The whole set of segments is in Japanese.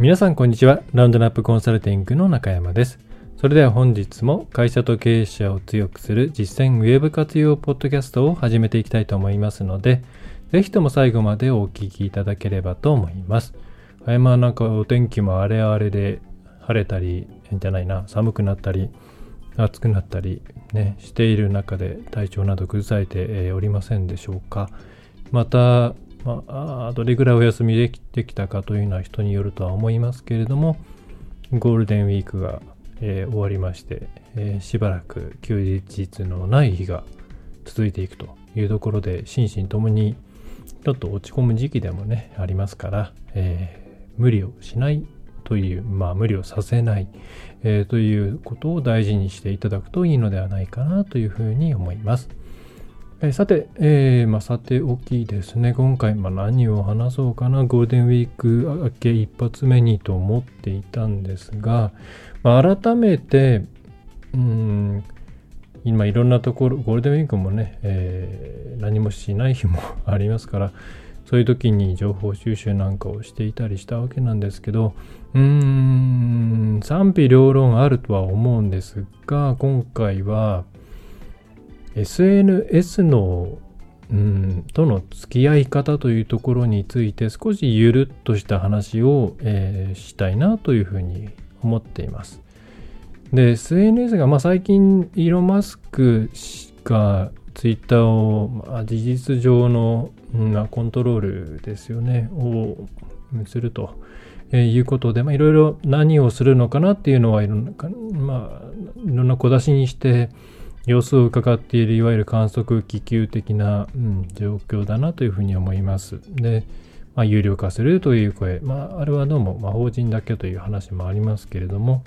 皆さんこんにちは。ラウンドナップコンサルティングの中山です。それでは本日も会社と経営者を強くする実践ウェブ活用ポッドキャストを始めていきたいと思いますので、ぜひとも最後までお聞きいただければと思います。はい、まあなんかお天気も荒れ荒れで晴れたり、じゃないな、寒くなったり、暑くなったりね、している中で体調など崩されておりませんでしょうか。また、まあ、どれぐらいお休みできてきたかというのは人によるとは思いますけれども、ゴールデンウィークが、えー、終わりまして、えー、しばらく休日のない日が続いていくというところで、心身ともにちょっと落ち込む時期でもね、ありますから、えー、無理をしないという、まあ無理をさせない、えー、ということを大事にしていただくといいのではないかなというふうに思います。えさて、えー、まあ、さておきですね、今回、まあ、何を話そうかな、ゴールデンウィーク明け一発目にと思っていたんですが、まあ、改めて、うん、今いろんなところ、ゴールデンウィークもね、えー、何もしない日もありますから、そういう時に情報収集なんかをしていたりしたわけなんですけど、うーん、賛否両論あるとは思うんですが、今回は、SNS の、うん、との付き合い方というところについて少しゆるっとした話を、えー、したいなというふうに思っています。で、SNS が、まあ、最近イーロン・マスクがツイッターを、まあ、事実上の、うん、コントロールですよね、をすると。えー、いうことで、まあ、いろいろ何をするのかなっていうのはいろんな、まあ、いろんな小出しにして、様子を伺っているいわゆる観測気球的な、うん、状況だなというふうに思います。で、まあ、有料化するという声、まあ、あれはどうも、まあ、法人だけという話もありますけれども、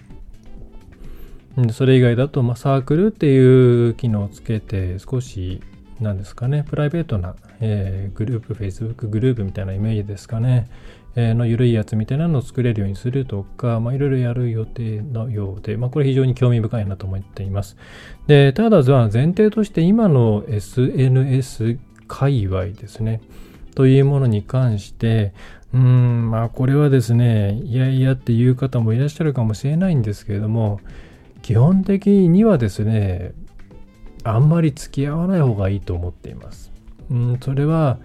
それ以外だと、まあ、サークルっていう機能をつけて少し何ですかね、プライベートな、えー、グループ、Facebook グループみたいなイメージですかね。の緩いやつみたいなのを作れるようにするとか、まあ、いろいろやる予定のようで、まあ、これ非常に興味深いなと思っています。で、ただ、前提として今の SNS 界隈ですね、というものに関して、うん、まあ、これはですね、いやいやっていう方もいらっしゃるかもしれないんですけれども、基本的にはですね、あんまり付き合わない方がいいと思っています。うん、それは、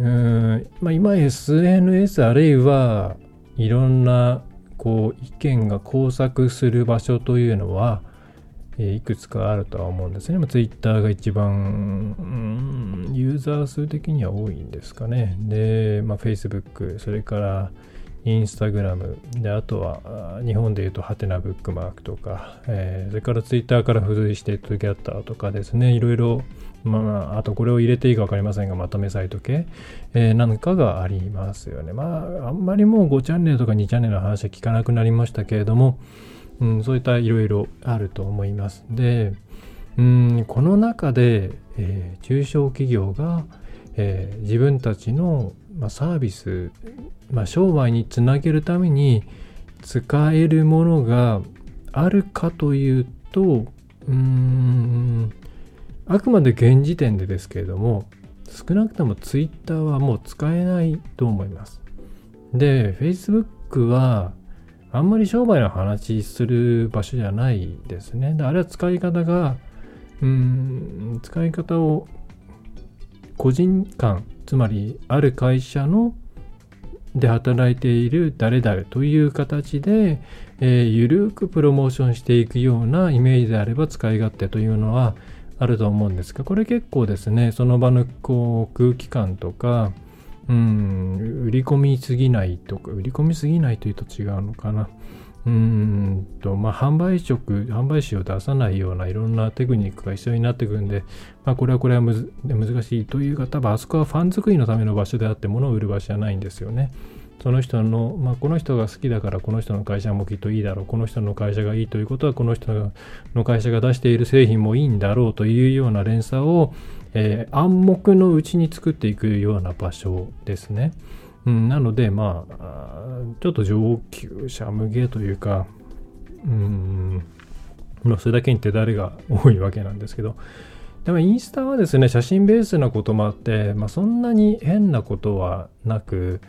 うんまあ、今 SNS あるいはいろんなこう意見が交錯する場所というのは、えいくつかあるとは思うんですね。ツイッターが一番、うん、ユーザー数的には多いんですかね。で、まあ、Facebook、それからインスタグラム、で、あとは日本で言うとハテナブックマークとか、えー、それからツイッターから付随してトゥギャッターとかですね、いろいろまあ、あとこれを入れていいか分かりませんが、まとめサイト系、えー、なんかがありますよね。まあ、あんまりもう5チャンネルとか2チャンネルの話は聞かなくなりましたけれども、うん、そういったいろいろあると思います。で、うん、この中で、えー、中小企業が、えー、自分たちの、まあ、サービス、まあ、商売につなげるために使えるものがあるかというと、うん、あくまで現時点でですけれども、少なくとも Twitter はもう使えないと思います。で、Facebook はあんまり商売の話する場所じゃないですね。であれは使い方が、うん、使い方を個人間、つまりある会社ので働いている誰々という形で、えー、ゆるくプロモーションしていくようなイメージであれば使い勝手というのはあると思うんですが、これ結構ですね、その場のこう空気感とか、うん、売り込みすぎないとか、売り込みすぎないというと違うのかな。うんと、まあ、販売職、販売士を出さないようないろんなテクニックが必要になってくるんで、まあ、これはこれは難しいというか、多分あそこはファン作りのための場所であって、物を売る場所じゃないんですよね。その人の、まあ、この人が好きだからこの人の会社もきっといいだろうこの人の会社がいいということはこの人の会社が出している製品もいいんだろうというような連鎖を、えー、暗黙のうちに作っていくような場所ですね。うん、なのでまあちょっと上級者向けというかうんまあそれだけに手だれが多いわけなんですけど。でもインスタはですね写真ベースなこともあって、まあ、そんなに変なことはなく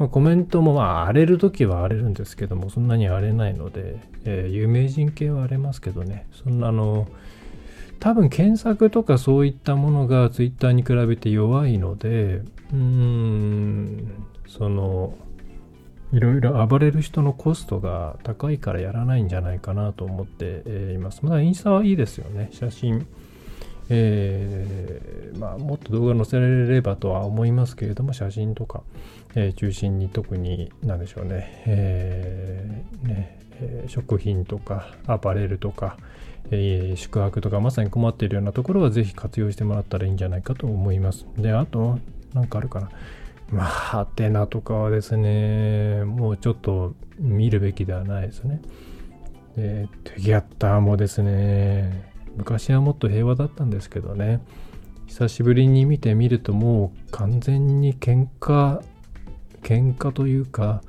まあ、コメントもまあ荒れる時は荒れるんですけどもそんなに荒れないので、えー、有名人系は荒れますけどね。そんなあの多分検索とかそういったものが Twitter に比べて弱いのでうーんそのいろいろ暴れる人のコストが高いからやらないんじゃないかなと思っています。まだインスタはいいですよね。写真えー、まあ、もっと動画載せられればとは思いますけれども写真とか、えー、中心に特に何でしょうね,、えーねえ食品とかアパレルとか、え宿泊とかまさに困っているようなところはぜひ活用してもらったらいいんじゃないかと思います。であと何かあるかなまあ、ハテナとかはですね、もうちょっと見るべきではないですね。で、テギャッターもですね、昔はもっと平和だったんですけどね久しぶりに見てみるともう完全に喧嘩喧嘩というか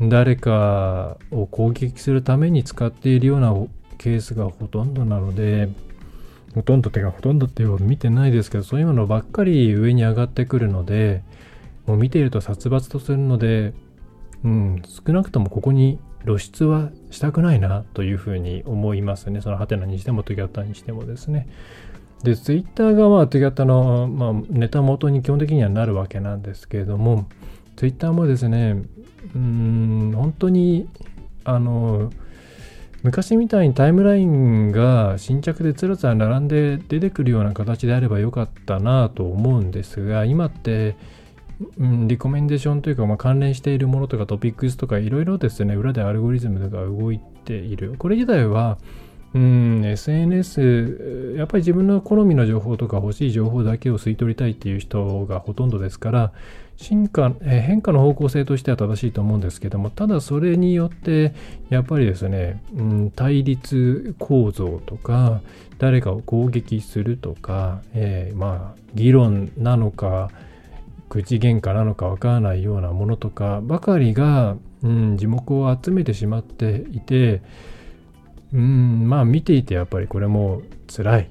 誰かを攻撃するために使っているようなケースがほとんどなのでほとんどてかほとんどっていうほど見てないですけどそういうものばっかり上に上がってくるのでもう見ていると殺伐とするのでうん少なくともここに露出はしたくないなというふうに思いますね。そのハテナにしてもトゥギャッタにしてもですね。で、ツイッターがまあトゥギャッタの、まあ、ネタ元に基本的にはなるわけなんですけれども、ツイッターもですね、うん、本当に、あの、昔みたいにタイムラインが新着でつらつら並んで出てくるような形であればよかったなと思うんですが、今って、うん、リコメンデーションというか、まあ、関連しているものとかトピックスとかいろいろですね、裏でアルゴリズムが動いている。これ自体は、うん、SNS、やっぱり自分の好みの情報とか欲しい情報だけを吸い取りたいっていう人がほとんどですから、進化、え変化の方向性としては正しいと思うんですけども、ただそれによって、やっぱりですね、うん、対立構造とか、誰かを攻撃するとか、えー、まあ、議論なのか、口喧嘩なのかわからないようなものとかばかりが、うん、樹木を集めてしまっていて、うん、まあ見ていてやっぱりこれも辛い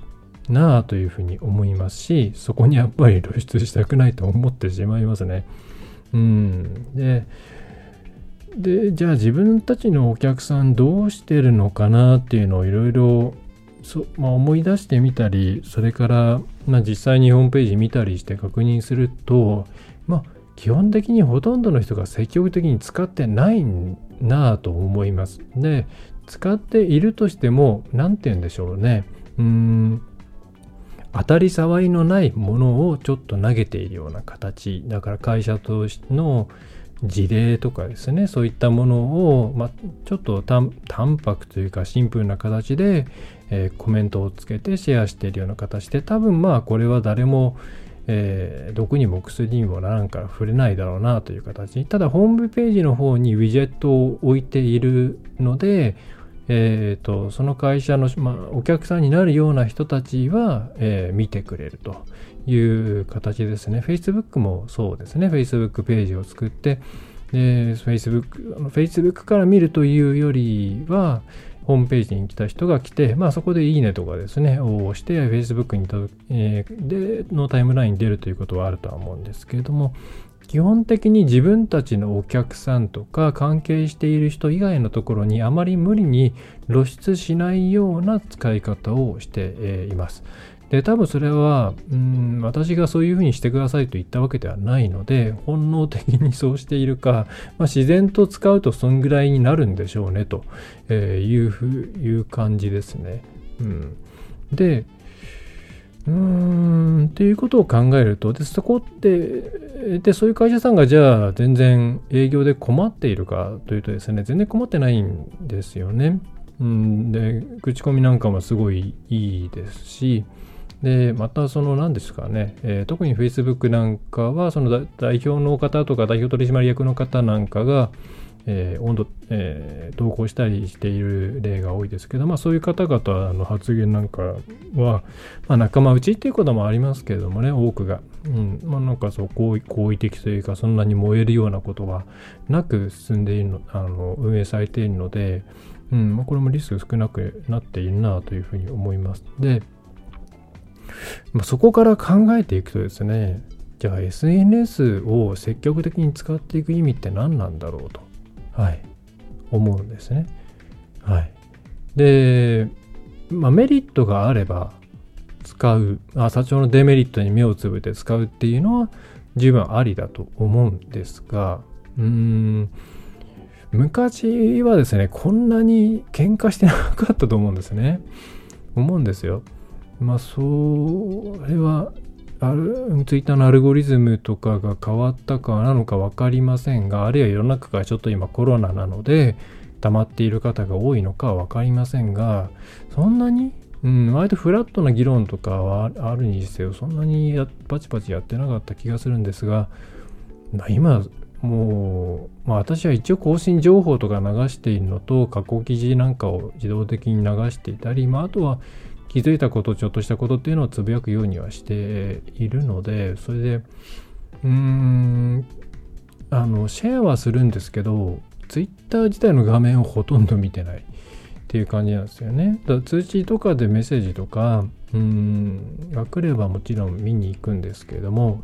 なあというふうに思いますしそこにやっぱり露出したくないと思ってしまいますね。うん、ででじゃあ自分たちのお客さんどうしてるのかなっていうのをいろいろ、思い出してみたりそれから、まあ、実際にホームページ見たりして確認すると、まあ、基本的にほとんどの人が積極的に使ってないなぁと思います。で使っているとしても何て言うんでしょうねうん当たり障りのないものをちょっと投げているような形だから会社としての事例とかですねそういったものを、まあ、ちょっと淡白というかシンプルな形で、えー、コメントをつけてシェアしているような形で多分まあこれは誰も、えー、毒にも薬にもならんから触れないだろうなという形ただホームページの方にウィジェットを置いているのでえーと、その会社の、まあ、お客さんになるような人たちは、えー、見てくれるという形ですね。Facebook もそうですね。Facebook ページを作って、で Facebook, Facebook から見るというよりは、ホームページに来た人が来て、まあ、そこでいいねとかですね、を押して、Facebook にえー、でのタイムラインに出るということはあるとは思うんですけれども、基本的に自分たちのお客さんとか関係している人以外のところにあまり無理に露出しないような使い方をしています。で、多分それは、うん、私がそういうふうにしてくださいと言ったわけではないので、本能的にそうしているか、まあ、自然と使うとそんぐらいになるんでしょうね、というふ、いう感じですね。うん。で、うーんっていうことを考えるとでそこってでそういう会社さんがじゃあ全然営業で困っているかというとですね全然困ってないんですよね。うん、で口コミなんかもすごいいいですしで、またその何ですかね、えー、特に Facebook なんかは、その代表の方とか代表取締役の方なんかが、えー、温度、えー、投稿したりしている例が多いですけど、まあ、そういう方々の発言なんかは、まあ、仲間内っていうこともありますけれどもね多くが、うん。まあ、なんかそう好意好意的というかそんなに燃えるようなことはなく進んでいるのあの運営されているので、うん。まあ、これもリスク少なくなっているなというふうに思います。で、まあ、そこから考えていくとですねじゃあ SNS を積極的に使っていく意味って何なんだろうと。はい、思うんですね。はい。で、まあ、メリットがあれば使う、あ社長のデメリットに目をつぶって使うっていうのは十分ありだと思うんですが、うーん、昔はですね、こんなに喧嘩してなかったと思うんですね。思うんですよ。まあ、それはあるツイッターのアルゴリズムとかが変わったかなのか分かりませんがあるいは世の中がちょっと今コロナなので溜まっている方が多いのかは分かりませんがそんなに、うん、割とフラットな議論とかはあるにせよそんなにパチパチやってなかった気がするんですが今もう、まあ、私は一応更新情報とか流しているのと加工記事なんかを自動的に流していたり、まあ、あとは気づいたことちょっとしたことっていうのをつぶやくようにはしているのでそれでうーんあのシェアはするんですけどツイッター自体の画面をほとんど見てないっていう感じなんですよね。だ通知とかでメッセージとかうんが来ればもちろん見に行くんですけれども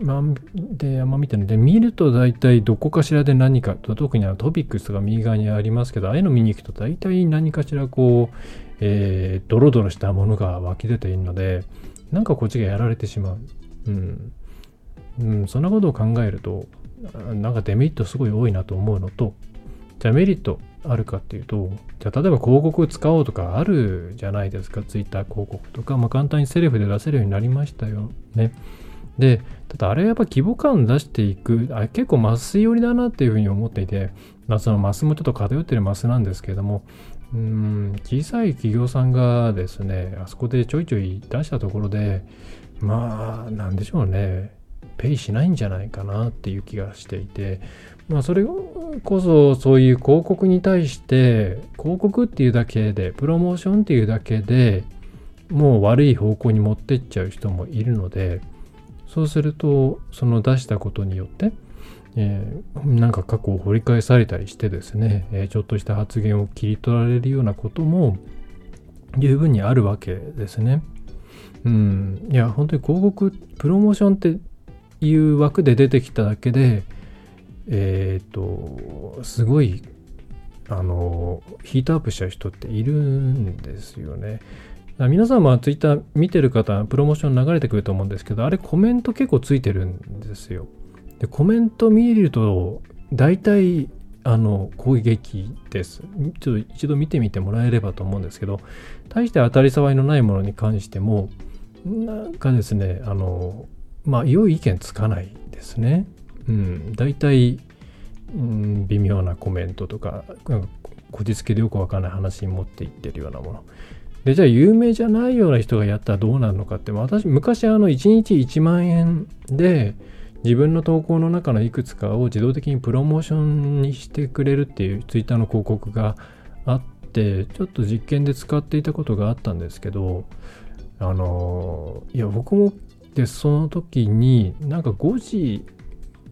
まあ、で、あんま見てないで、見ると大体どこかしらで何かと、特にあのトピックスが右側にありますけど、ああいうの見に行くと大体何かしらこう、えー、ドロドロしたものが湧き出ているので、なんかこっちがやられてしまう。うん。うん、そんなことを考えると、なんかデメリットすごい多いなと思うのと、じゃあメリットあるかっていうと、じゃあ例えば広告使おうとかあるじゃないですか、ツイッター広告とか、まあ簡単にセルフで出せるようになりましたよね。で、ただあれはやっぱ規模感出していく、あ結構マス寄りだなっていうふうに思っていて、まあそのマスもちょっと偏ってるマスなんですけれども、うん小さい企業さんがですねあそこでちょいちょい出したところでまあなんでしょうねペイしないんじゃないかなっていう気がしていてまあそれこそそういう広告に対して広告っていうだけでプロモーションっていうだけでもう悪い方向に持ってっちゃう人もいるのでそうするとその出したことによってえー、なんか過去を掘り返されたりしてですね、えー、ちょっとした発言を切り取られるようなことも十分にあるわけですね。うん、いや本当に広告プロモーションっていう枠で出てきただけでえっ、とすごいあのヒートアップしちゃう人っているんですよね。皆さんもツイッター見てる方プロモーション流れてくると思うんですけどあれコメント結構ついてるんですよ。でコメント見ると大体あの攻撃です。ちょっと一度見てみてもらえればと思うんですけど、大して当たり障りのないものに関しても、なんかですね、あの、まあ、良い意見つかないですね。うん、大体、うん、微妙なコメントとか、かこじつけでよくわからない話に持っていってるようなもの。で、じゃあ有名じゃないような人がやったらどうなるのかって、私、昔あの、1日1万円で、自分の投稿の中のいくつかを自動的にプロモーションにしてくれるっていうツイッターの広告があってちょっと実験で使っていたことがあったんですけどあのいや僕もでその時になんか5時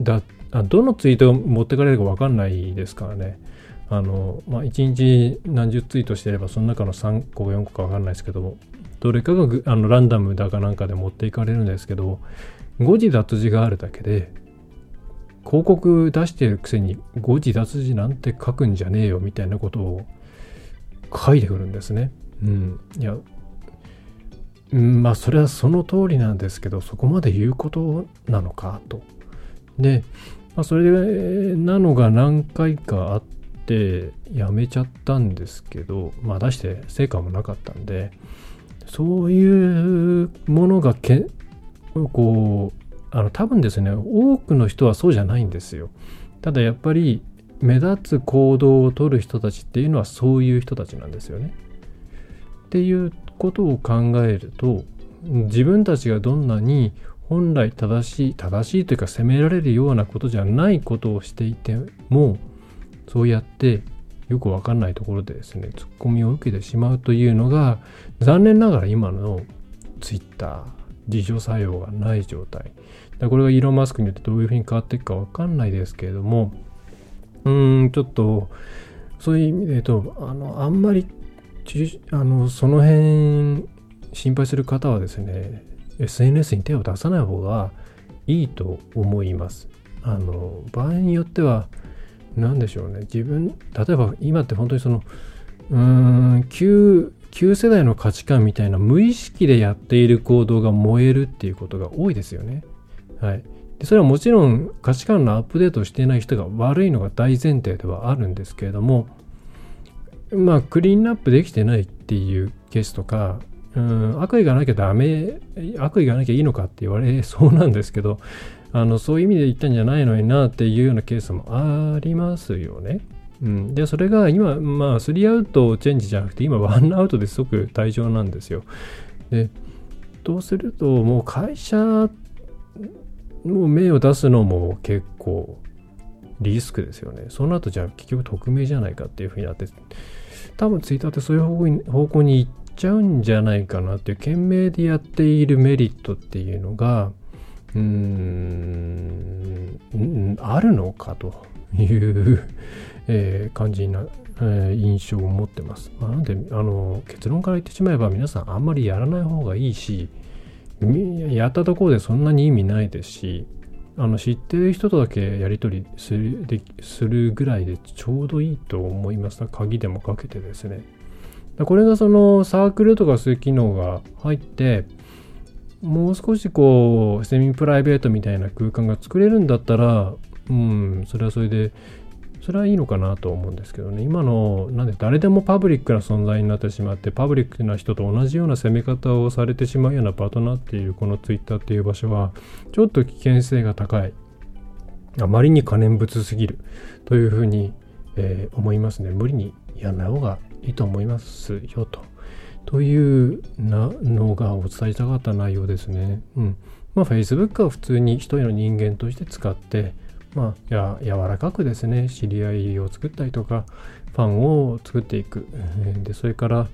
だあどのツイートを持ってかれるか分かんないですからね。あの、まあ、1日何十ツイートしてればその中の3個4個か分かんないですけどどれかがあのランダムだかなんかで持っていかれるんですけど誤字脱字があるだけで広告出してるくせに誤字脱字なんて書くんじゃねえよみたいなことを書いてくるんですね。うん。いや、まあそれはその通りなんですけどそこまで言うことなのかと。で、まあ、それなのが何回かあってやめちゃったんですけどまあ出して成果もなかったんでそういうものがけこうあの多分ですね多くの人はそうじゃないんですよ。ただやっぱり目立つ行動をとる人たちっていうのはそういう人たちなんですよね。っていうことを考えると自分たちがどんなに本来正しい正しいというか責められるようなことじゃないことをしていてもそうやってよくわかんないところでですねツッコミを受けてしまうというのが残念ながら今のツイッター自助作用がない状態これがイーロン・マスクによってどういうふうに変わっていくかわかんないですけれどもうーんちょっとそういう意味で言うとあのあんまりあのその辺心配する方はですね SNS に手を出さない方がいいと思います。あの場合によっては何でしょうね自分例えば今って本当にそのうーん旧旧世代の価値観みたいな無意識でやっている行動が燃えるっていうことが多いですよね。はい。でそれはもちろん価値観のアップデートしていない人が悪いのが大前提ではあるんですけれどもまあクリーンアップできてないっていうケースとかうん悪意がなきゃダメ悪意がなきゃいいのかって言われそうなんですけどあのそういう意味で言ったんじゃないのになっていうようなケースもありますよね。うん、でそれが今まあ3アウトチェンジじゃなくて今1アウトで即退場なんですよ。でどうするともう会社もう名を出すのも結構リスクですよね。その後じゃあ結局匿名じゃないかっていうふうになって多分ツイッターってそういう方向に方向に行っちゃうんじゃないかなっていう懸命でやっているメリットっていうのがうーんあるのかというえ、感じな、え、印象を持ってます。まあ、なのであの結論から言ってしまえば皆さんあんまりやらない方がいいしやったところでそんなに意味ないですしあの知ってる人とだけやり取りするでするぐらいでちょうどいいと思います。鍵でもかけてですね。これがそのサークルとかそういう機能が入って、もう少しこう、セミプライベートみたいな空間が作れるんだったら、うん、それはそれで、それはいいのかなと思うんですけどね。今の、なんで誰でもパブリックな存在になってしまって、パブリックな人と同じような攻め方をされてしまうような場となっているこのツイッターっていう場所は、ちょっと危険性が高い。あまりに可燃物すぎるというふうに、えー、思いますね。無理にやらない方がいいと思いますよと。というなのがお伝えしたかった内容ですね。うん。まあ Facebook は普通に一人の人間として使って、まあや柔らかくですね、知り合いを作ったりとか、ファンを作っていく。で、それから、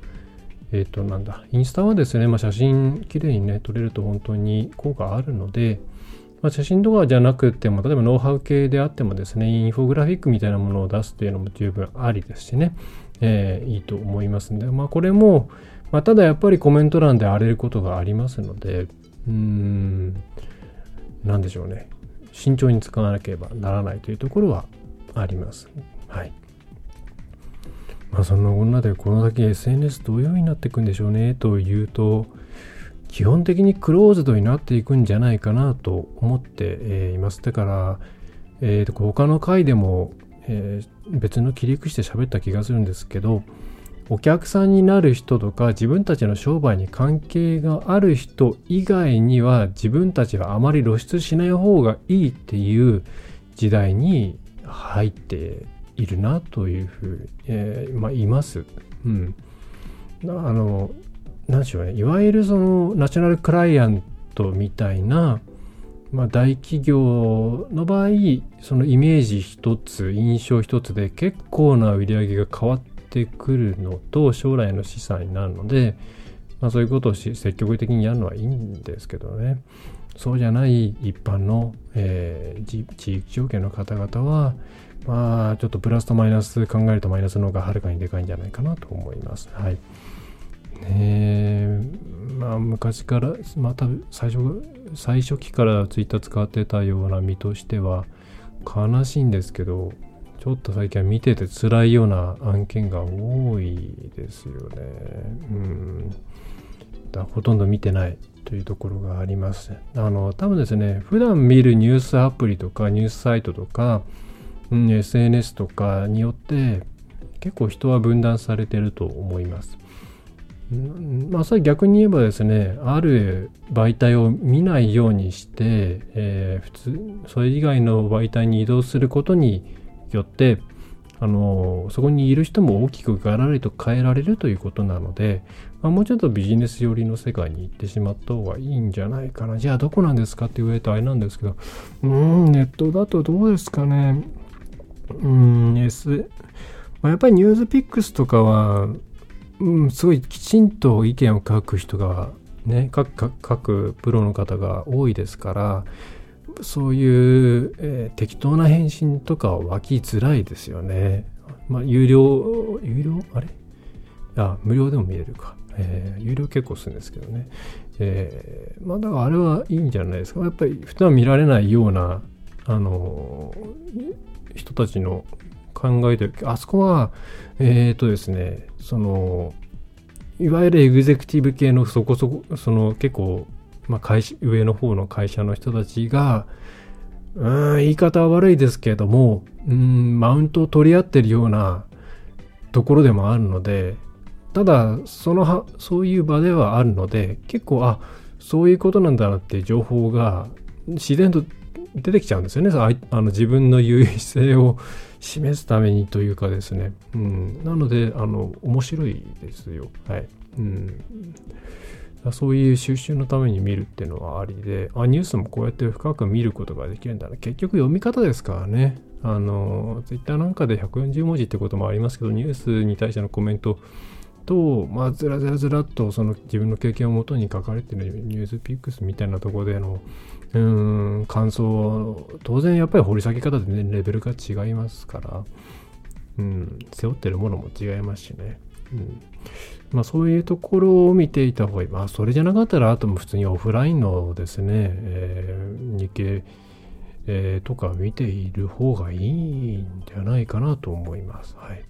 えっ、ー、と、なんだ、インスタはですね、まあ、写真きれいにね、撮れると本当に効果あるので、まあ、写真とかじゃなくても、例えばノウハウ系であってもですね、インフォグラフィックみたいなものを出すっていうのも十分ありですしね、えー、いいと思いますんで、まあ、これも、まあ、ただやっぱりコメント欄で荒れることがありますので、うーん、なんでしょうね。慎重に使わなければならないというところはあります。はい。まあそんなこんなでこの先 SNS どういうふうになっていくんでしょうねというと、基本的にクローズドになっていくんじゃないかなと思って、います。だから、えー、と他の回でもえー、別の切り口で喋った気がするんですけどお客さんになる人とか自分たちの商売に関係がある人以外には自分たちはあまり露出しない方がいいっていう時代に入っているなというふう、えー、まあいます。うん。あの、何でしょうね。いわゆるそのナショナルクライアントみたいなまあ、大企業の場合そのイメージ一つ印象一つで結構な売り上げが変わってくるのと将来の資産になるので、まあ、そういうことを積極的にやるのはいいんですけどねそうじゃない一般の、えー、地域条件の方々はまあちょっとプラスとマイナス考えるとマイナスの方がはるかにでかいんじゃないかなと思います。はい。ねまあ昔から、まあ多分最初最初期からツイッター使ってたような身としては悲しいんですけどちょっと最近は見てて辛いような案件が多いですよね。うん。だほとんど見てないというところがあります。あの、多分ですね、普段見るニュースアプリとかニュースサイトとか、うん、SNS とかによって結構人は分断されてると思います。まあ、それ逆に言えばですね、ある媒体を見ないようにして、えー、普通、それ以外の媒体に移動することによって、あのそこにいる人も大きくガラリと変えられるということなので、まあ、もうちょっとビジネス寄りの世界に行ってしまった方がいいんじゃないかな。じゃあどこなんですかって言われるとあれなんですけどうーんネットだとどうですかね。うーん S まあ、やっぱりニュースピックスとかは、うん、すごいきちんと意見を書く人がね各各プロの方が多いですからそういう、えー、適当な返信とかは湧きづらいですよね。まあ、有料、有料？あれ？あ、無料でも見れるか。えー、有料結構するんですけどね。えー、まあ、だからあれはいいんじゃないですか。やっぱり普段見られないような、あのー、人たちの考えてる、あそこは、えっ、とですね、その、いわゆるエグゼクティブ系のそこそこ、その結構まあ、会社上の方の会社の人たちが、うん、言い方は悪いですけれども、うん、マウントを取り合ってるようなところでもあるので、ただ、そのは、そういう場ではあるので、結構、あ、そういうことなんだなっていう情報が自然と出てきちゃうんですよね。あの自分の優位性を示すためにというかですね。うん、なので、あの、面白いですよ。はい。うん。そういう収集のために見るっていうのはありで、あ、ニュースもこうやって深く見ることができるんだな。結局読み方ですからね。あの、ツイッターなんかで140文字ってこともありますけど、ニュースに対してのコメントと、まあ、ずらずらずらっとその自分の経験をもとに書かれてるニュースピックスみたいなところでの、うん、感想は、当然やっぱり掘り下げ方で、ね、レベルが違いますから、うん、背負ってるものも違いますしね。まあ、そういうところを見ていた方がいい。まあ、それじゃなかったら、あとも普通にオフラインのですね、えー、日経、えー、とか見ている方がいいんじゃないかなと思います。はい。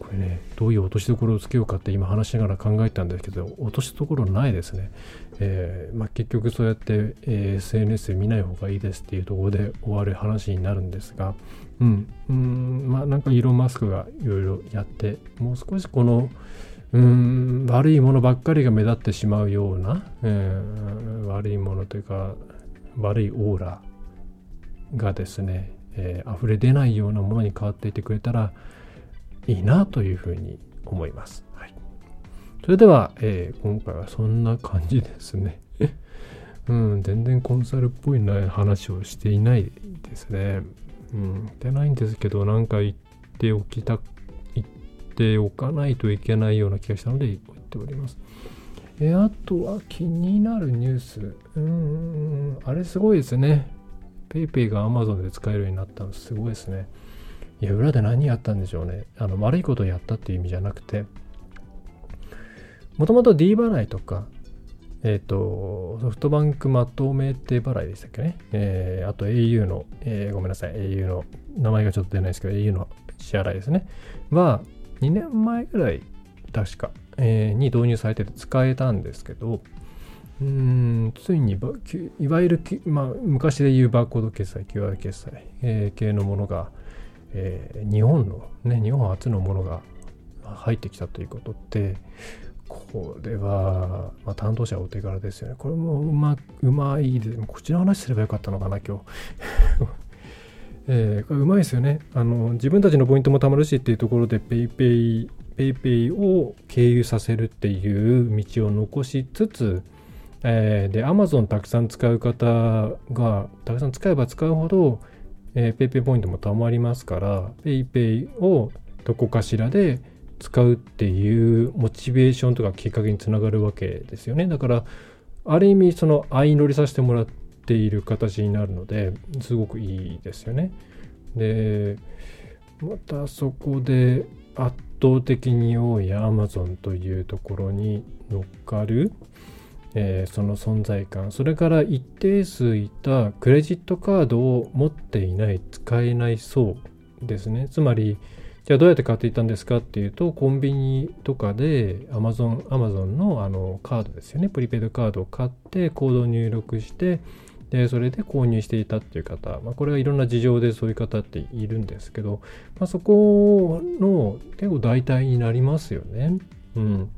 これね、どういう落としどころをつけようかって今話しながら考えたんですけど、落としどころないですね。えー、まあ、結局そうやって、えー、SNS で見ない方がいいですっていうところで終わる話になるんですが、うん、うん、まあなんかイーロン・マスクがいろいろやって、もう少しこの、うん悪いものばっかりが目立ってしまうような、えー、悪いものというか悪いオーラがですね、えー、溢れ出ないようなものに変わっていてくれたらいいなというふうに思います。はい、それでは、えー、今回はそんな感じですね。うん、全然コンサルっぽいな話をしていないですね。うん、してないんですけど、なんか言っておきた言っておかないといけないような気がしたので言っております。えあとは気になるニュース。うん、あれすごいですね。PayPay が Amazon で使えるようになったのすごいですね。いや、裏で何やったんでしょうね。あの、悪いことをやったっていう意味じゃなくて、もともと D 払いとか、えっ、ー、と、ソフトバンクまとめて払いでしたっけね。えー、あと au の、えー、ごめんなさい、au の、名前がちょっと出ないですけど、au の支払いですね。は、2年前ぐらい確か、えー、に導入されてて使えたんですけどうんついにいわゆる、まあ、昔で言うバーコード決済 QR 決済、えー、系のものが、えー、日本のね日本初のものが入ってきたということってこれは、まあ、担当者お手柄ですよね。これもうまうまいで、こっちの話すればよかったのかな、今日。えー、うまいですよねあの。自分たちのポイントも貯まるしっていうところで PayPay, PayPay を経由させるっていう道を残しつつ、えー、で、Amazon たくさん使う方が、たくさん使えば使うほど、えー、PayPay ポイントも貯まりますから、PayPay をどこかしらで使うっていうモチベーションとかきっかけにつながるわけですよね。だから、ある意味、その相乗りさせてもらっ、ている形になるのですごくいいですよね。でまたそこで圧倒的に多い Amazon というところに乗っかる、えー、その存在感それから一定数いたクレジットカードを持っていない使えない層ですねつまりじゃあどうやって買っていたんですかっていうとコンビニとかで Amazon, Amazon のあのカードですよねプリペイドカードを買ってコードを入力してでそれで購入していたっていう方、まあ、これはいろんな事情でそういう方っているんですけど、まあ、そこの結構代替になりますよね。うん。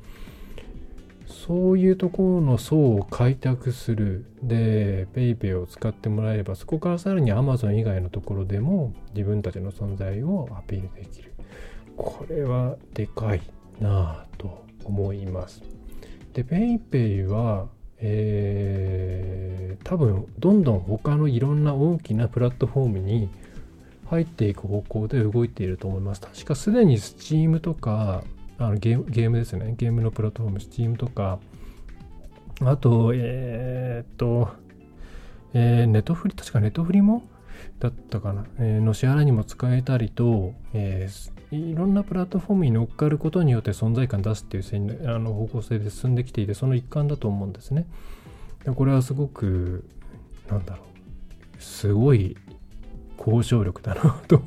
そういうところの層を開拓する。で、PayPay を使ってもらえれば、そこからさらに Amazon 以外のところでも自分たちの存在をアピールできる。これはでかいなぁと思います。で PayPay はえー、多分どんどん他のいろんな大きなプラットフォームに入っていく方向で動いていると思います。確かすでに Steam とかあのゲームですね。ゲームのプラットフォーム Steam とかあと、えー、っと、えー、ネットフリ、確かネットフリも？だったかな、えー、の支払いにも使えたりと、えー、いろんなプラットフォームに乗っかることによって存在感出すっていうあの方向性で進んできていて、その一環だと思うんですね。でこれはすごく、なんだろう、すごい交渉力だなと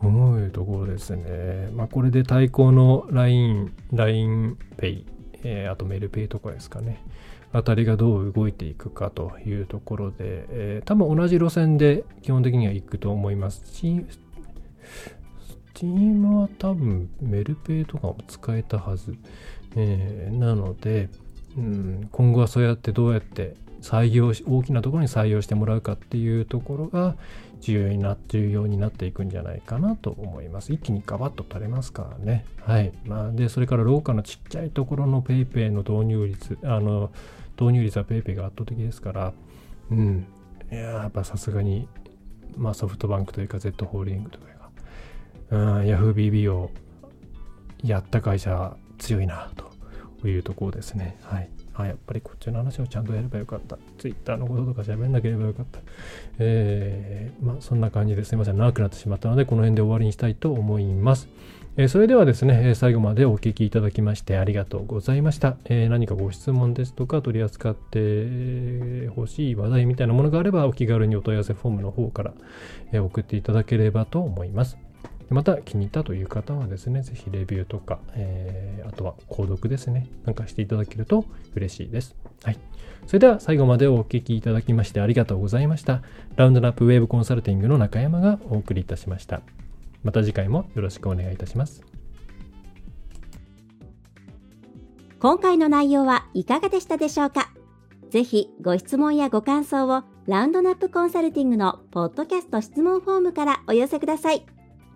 思うところですね。まあ、これで対抗の LINE、LINEPay、えー、あとメルペイとかですかね。あたりがどう動いていくかというところで、えー、多分同じ路線で基本的には行くと思います。スチームは多分メルペイとかも使えたはず。えー、なので、うん、今後はそうやってどうやって採用し大きなところに採用してもらうかっていうところが重要にな重要になっていくんじゃないかなと思います。一気にガバッと取れますからね。はい。まあ、で、それから廊下のちっちゃいところの PayPay の導入率、あの、導入率は PayPay が圧倒的ですから、うん。いや、やっぱさすがに、まあソフトバンクというか Z ホールディングとかが、うん、YahooBB をやった会社強いなというところですね。はい。あ、やっぱりこっちの話をちゃんとやればよかった。Twitter のこととか喋んなければよかった。えー、まあそんな感じですいません。長くなってしまったので、この辺で終わりにしたいと思います。えそれではですね、最後までお聞きいただきましてありがとうございました。え何かご質問ですとか取り扱ってほしい話題みたいなものがあればお気軽にお問い合わせフォームの方から、え送っていただければと思います。また気に入ったという方はですね、ぜひレビューとか、えー、あとは購読ですね、なんかしていただけると嬉しいです。はい。それでは最後までお聞きいただきましてありがとうございました。ラウンドナップウェブコンサルティングの中山がお送りいたしました。また次回もよろしくお願いいたします。今回の内容はいかがでしたでしょうか？ぜひご質問やご感想をラウンドナップコンサルティングのポッドキャスト質問フォームからお寄せください。